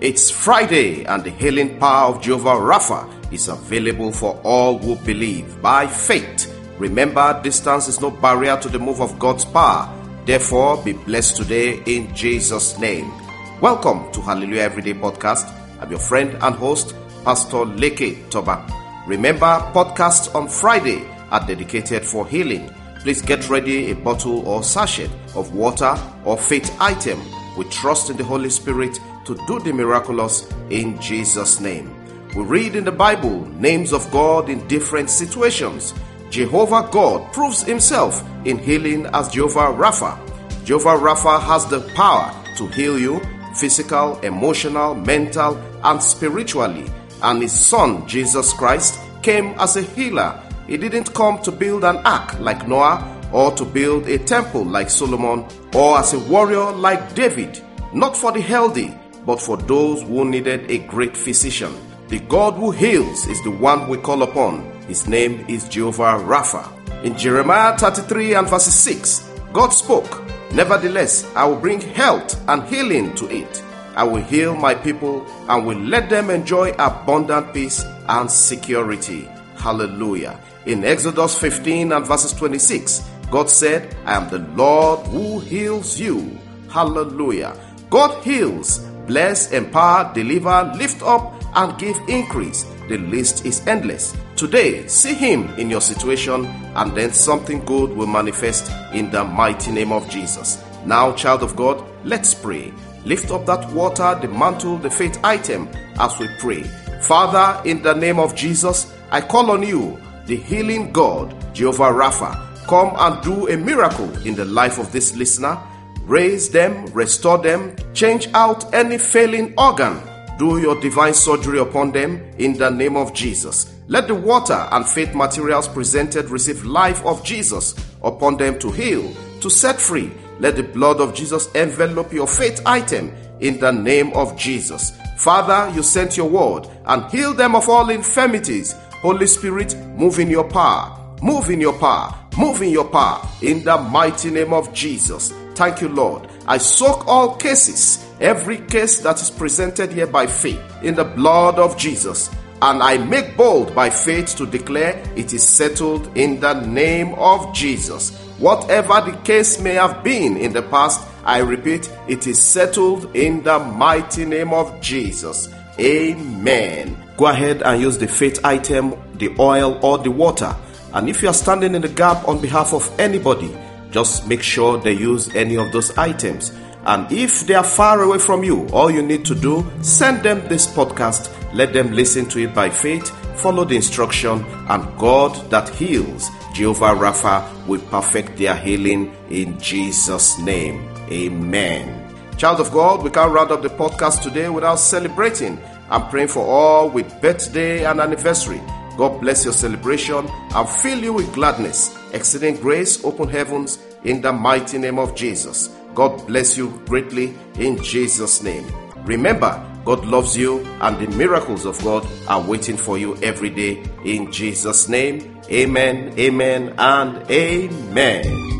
It's Friday, and the healing power of Jehovah Rapha is available for all who believe by faith. Remember, distance is no barrier to the move of God's power. Therefore, be blessed today in Jesus' name. Welcome to Hallelujah Everyday Podcast. I'm your friend and host, Pastor Leke Toba. Remember, podcasts on Friday are dedicated for healing. Please get ready a bottle or sachet of water or faith item. We trust in the Holy Spirit to do the miraculous in Jesus' name. We read in the Bible names of God in different situations. Jehovah God proves himself in healing as Jehovah Rapha. Jehovah Rapha has the power to heal you physical, emotional, mental, and spiritually. And his son, Jesus Christ, came as a healer. He didn't come to build an ark like Noah or to build a temple like Solomon or as a warrior like David. Not for the healthy, but for those who needed a great physician. The God who heals is the one we call upon. His name is Jehovah Rapha. In Jeremiah 33 and verse 6, God spoke, Nevertheless, I will bring health and healing to it. I will heal my people and will let them enjoy abundant peace and security. Hallelujah. In Exodus 15 and verses 26, God said, I am the Lord who heals you. Hallelujah. God heals, bless, empower, deliver, lift up, and give increase. The list is endless. Today, see Him in your situation, and then something good will manifest in the mighty name of Jesus. Now, child of God, let's pray. Lift up that water, the mantle, the faith item as we pray. Father, in the name of Jesus, I call on you, the healing God, Jehovah Rapha. Come and do a miracle in the life of this listener. Raise them, restore them, change out any failing organ. Do your divine surgery upon them in the name of Jesus. Let the water and faith materials presented receive life of Jesus upon them to heal, to set free. Let the blood of Jesus envelop your faith item in the name of Jesus. Father, you sent your word and heal them of all infirmities. Holy Spirit, move in your power. Move in your power. Move in your power. In the mighty name of Jesus. Thank you, Lord. I soak all cases, every case that is presented here by faith, in the blood of Jesus. And I make bold by faith to declare it is settled in the name of Jesus. Whatever the case may have been in the past, I repeat, it is settled in the mighty name of Jesus. Amen. Go ahead and use the faith item, the oil, or the water. And if you are standing in the gap on behalf of anybody, just make sure they use any of those items. And if they are far away from you, all you need to do, send them this podcast, let them listen to it by faith, follow the instruction, and God that heals, Jehovah Rapha, will perfect their healing in Jesus' name. Amen. Child of God, we can't round up the podcast today without celebrating. I'm praying for all with birthday and anniversary. God bless your celebration and fill you with gladness, exceeding grace, open heavens in the mighty name of Jesus. God bless you greatly in Jesus' name. Remember, God loves you and the miracles of God are waiting for you every day in Jesus' name. Amen, amen, and amen.